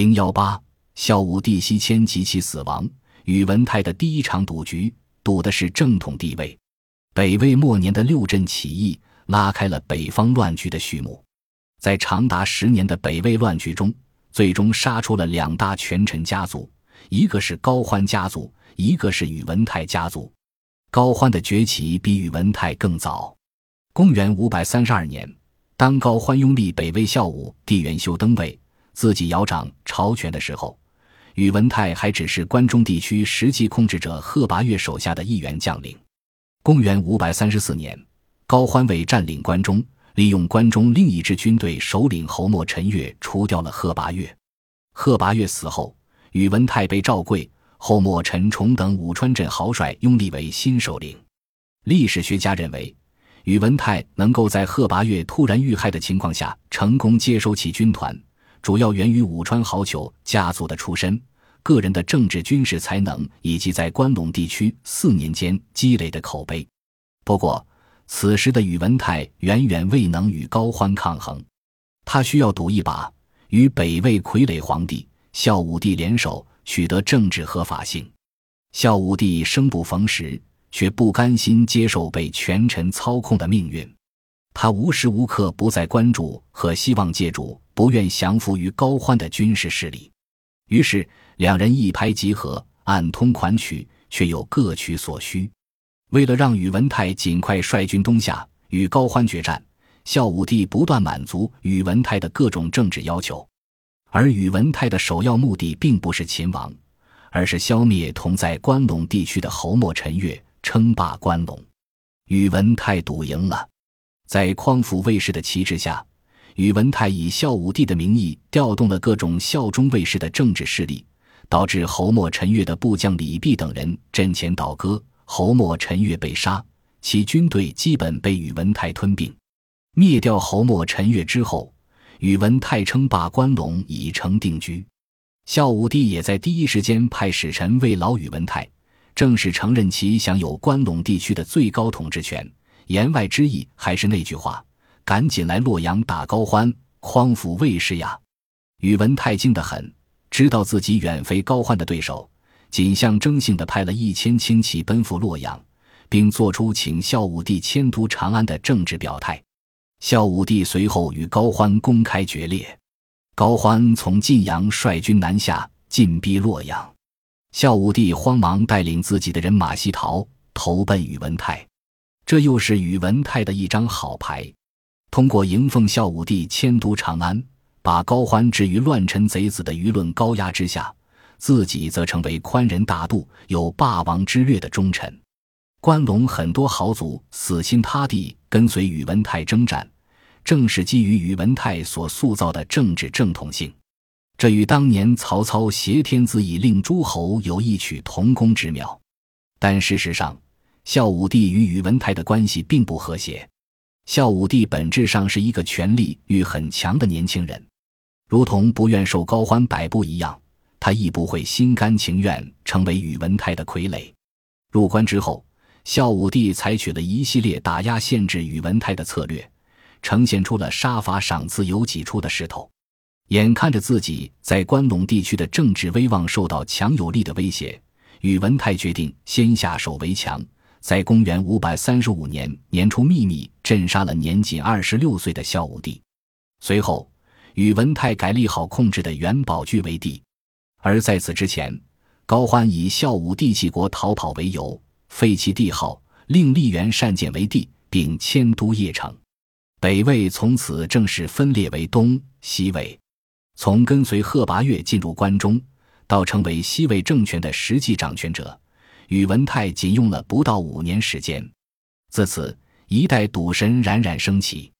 零幺八，孝武帝西迁及其死亡，宇文泰的第一场赌局赌的是正统地位。北魏末年的六镇起义拉开了北方乱局的序幕，在长达十年的北魏乱局中，最终杀出了两大权臣家族，一个是高欢家族，一个是宇文泰家族。高欢的崛起比宇文泰更早。公元五百三十二年，当高欢拥立北魏孝武帝元修登位，自己遥掌朝权的时候，宇文泰还只是关中地区实际控制者贺拔岳手下的一员将领。公元五百三十四年，高欢为占领关中，利用关中另一支军队首领侯莫陈岳除掉了贺拔岳。贺拔岳死后，宇文泰被赵贵、侯莫陈崇等武川镇豪帅拥立为新首领。历史学家认为。宇文泰能够在贺拔岳突然遇害的情况下成功接收其军团，主要源于武川豪酋家族的出身、个人的政治军事才能以及在关陇地区四年间积累的口碑。不过，此时的宇文泰远远未能与高欢抗衡，他需要赌一把，与北魏傀儡皇帝孝武帝联手，取得政治合法性。孝武帝生不逢时。却不甘心接受被权臣操控的命运，他无时无刻不在关注和希望借助，不愿降服于高欢的军事势力。于是两人一拍即合，暗通款曲，却又各取所需。为了让宇文泰尽快率军东下与高欢决战，孝武帝不断满足宇文泰的各种政治要求。而宇文泰的首要目的并不是秦王，而是消灭同在关陇地区的侯莫陈越。称霸关陇，宇文泰赌赢了。在匡扶卫士的旗帜下，宇文泰以孝武帝的名义调动了各种效忠卫士的政治势力，导致侯莫陈越的部将李泌等人阵前倒戈，侯莫陈越被杀，其军队基本被宇文泰吞并。灭掉侯莫陈越之后，宇文泰称霸关陇已成定局。孝武帝也在第一时间派使臣慰劳宇文泰。正式承认其享有关陇地区的最高统治权，言外之意还是那句话：赶紧来洛阳打高欢，匡扶卫士呀！宇文泰惊得很，知道自己远非高欢的对手，仅象征性的派了一千轻骑奔赴洛阳，并做出请孝武帝迁都长安的政治表态。孝武帝随后与高欢公开决裂，高欢从晋阳率军南下，进逼洛阳。孝武帝慌忙带领自己的人马西逃，投奔宇文泰。这又是宇文泰的一张好牌。通过迎奉孝武帝迁都长安，把高欢置于乱臣贼子的舆论高压之下，自己则成为宽仁大度、有霸王之略的忠臣。关陇很多豪族死心塌地跟随宇文泰征战，正是基于宇文泰所塑造的政治正统性。这与当年曹操挟天子以令诸侯有异曲同工之妙，但事实上，孝武帝与宇文泰的关系并不和谐。孝武帝本质上是一个权力欲很强的年轻人，如同不愿受高欢摆布一样，他亦不会心甘情愿成为宇文泰的傀儡。入关之后，孝武帝采取了一系列打压、限制宇文泰的策略，呈现出了杀伐赏赐有几出的势头。眼看着自己在关陇地区的政治威望受到强有力的威胁，宇文泰决定先下手为强，在公元五百三十五年年初秘密镇杀了年仅二十六岁的孝武帝。随后，宇文泰改立好控制的元宝炬为帝。而在此之前，高欢以孝武帝弃国逃跑为由，废弃帝号，令立元善建为帝，并迁都邺城。北魏从此正式分裂为东西魏。从跟随贺拔岳进入关中，到成为西魏政权的实际掌权者，宇文泰仅用了不到五年时间。自此，一代赌神冉冉升起。